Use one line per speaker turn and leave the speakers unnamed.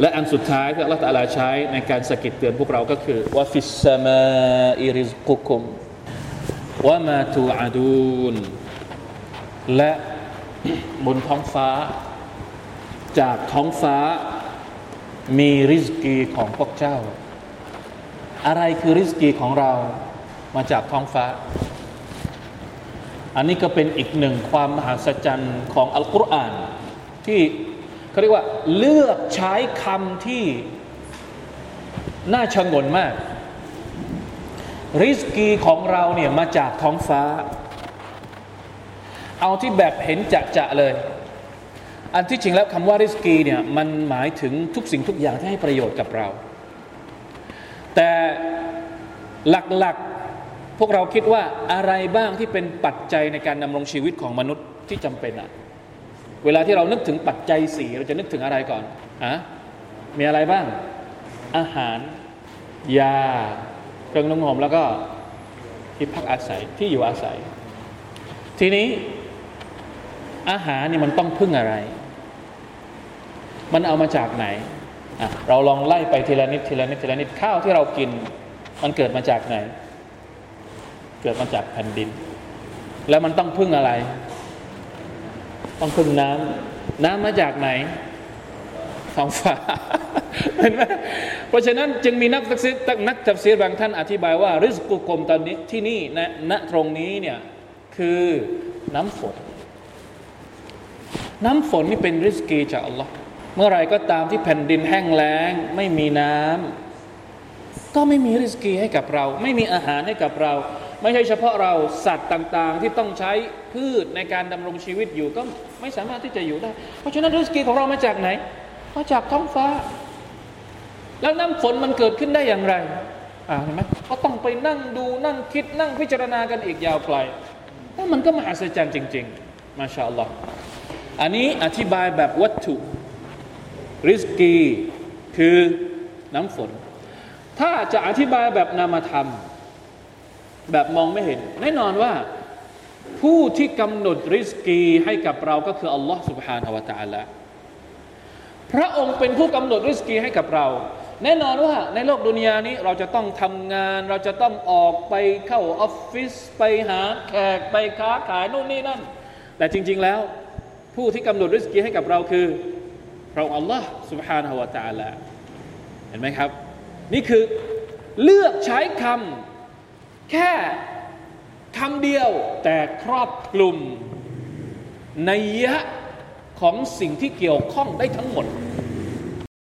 และอันสุดท้ายที่อัลลอฮฺตะลาใช้ในการสกิดเตือนพวกเราก็คือว่าฟิสซามาอิริซกุคุมว่ามาตูอาดูนและบนท้องฟ้า จากท้องฟ้ามีริสกีของพวกเจ้า อะไรคือริสกีของเรามาจากท้องฟ้า อันนี้ก็เป็นอีกหนึ่งความมหัศจรรย์ของอัลกุรอานที่ เขาเรียกว่าเลือกใช้คำที่น่าชงนมาก ริสกีของเราเนี่ยมาจากท้องฟ้า เอาที่แบบเห็นจะจะเลย อันที่จริงแล้วคำว่าริสกีเนี่ยมันหมายถึงทุกสิ่งทุกอย่างที่ให้ประโยชน์กับเรา แต่หลักๆพวกเราคิดว่าอะไรบ้างที่เป็นปัจจัยในการดำรงชีวิตของมนุษย์ที่จำเป็นอะ เวลาที่เรานึกถึงปัจจัยสี่เราจะนึกถึงอะไรก่อนอะมีอะไรบ้าง อาหาร ยา เครื่องนุ่งห่มแล้วก็ที่พักอาศัยที่อยู่อาศัย ทีนี้อาหารนี่มันต้องพึ่งอะไร มันเอามาจากไหนเราลองไล่ไปทีละนิดทีละนิดทีละนิดข้าวที่เรากิน มันเกิดมาจากไหน เกิดมาจากแผ่นดิน แล้วมันต้องพึ่งอะไร ต้องพึ่งน้ำน้ำมาจากไหนท้องฟ้าเห็นไหมเพราะฉะนั้นจึงมีนักตักซีนักตักซีบางท่านอธิบายว่าริสกุกรมตอนนี้ที่นี่ณณตรงนี้เนี่ยคือน้ำฝน น้ำฝนนี่เป็นริสกีจากอัลลอฮ์เมื่อไรก็ตามที่แผ่นดินแห้งแล้ง ไม่มีน้ำก็ไม่มีริสกีให้กับเรา ไม่มีอาหารให้กับเรา ไม่ใช่เฉพาะเราสัตว์ต่างๆ ที่ต้องใช้พืชในการดำรงชีวิตอยู่ก็ไม่สามารถที่จะอยู่ได้ เพราะฉะนั้นริสกีของเรามาจากไหน มาจากท้องฟ้า แล้วน้ำฝนมันเกิดขึ้นได้อย่างไรอ่าเห็นไหมเขาต้องไปนั่งดูนั่งคิดนั่งพิจารณากันอีกยาวไกลแต่มันก็มหัศจรรย์จริง ๆ มาชาอัลลอฮ์อันนี้อธิบายแบบวัตถุ ริสกีคือน้ำฝน ถ้าจะอธิบายแบบนามธรรม แบบมองไม่เห็น แน่นอนว่า ผู้ที่กำหนดริสกีให้กับเราก็คืออัลลอฮ์ سبحانه และ تعالى พระองค์เป็นผู้กำหนดริสกีให้กับเรา แน่นอนว่าในโลกดุนยานี้เราจะต้องทำงาน เราจะต้องออกไปเข้าออฟฟิศไปหาแขกไปค้าขายโน่นนี่นั่น แต่จริง ๆ แล้วผู้ที่กำหนดริสกีให้กับเราคือพระองค์อัลลอฮ์ سبحانه และ تعالى เห็นไหมครับ นี่คือเลือกใช้คำ แค่คำเดียวแต่ครอบคลุมในยะของสิ่งที่เกี่ยวข้องได้ทั้งหมด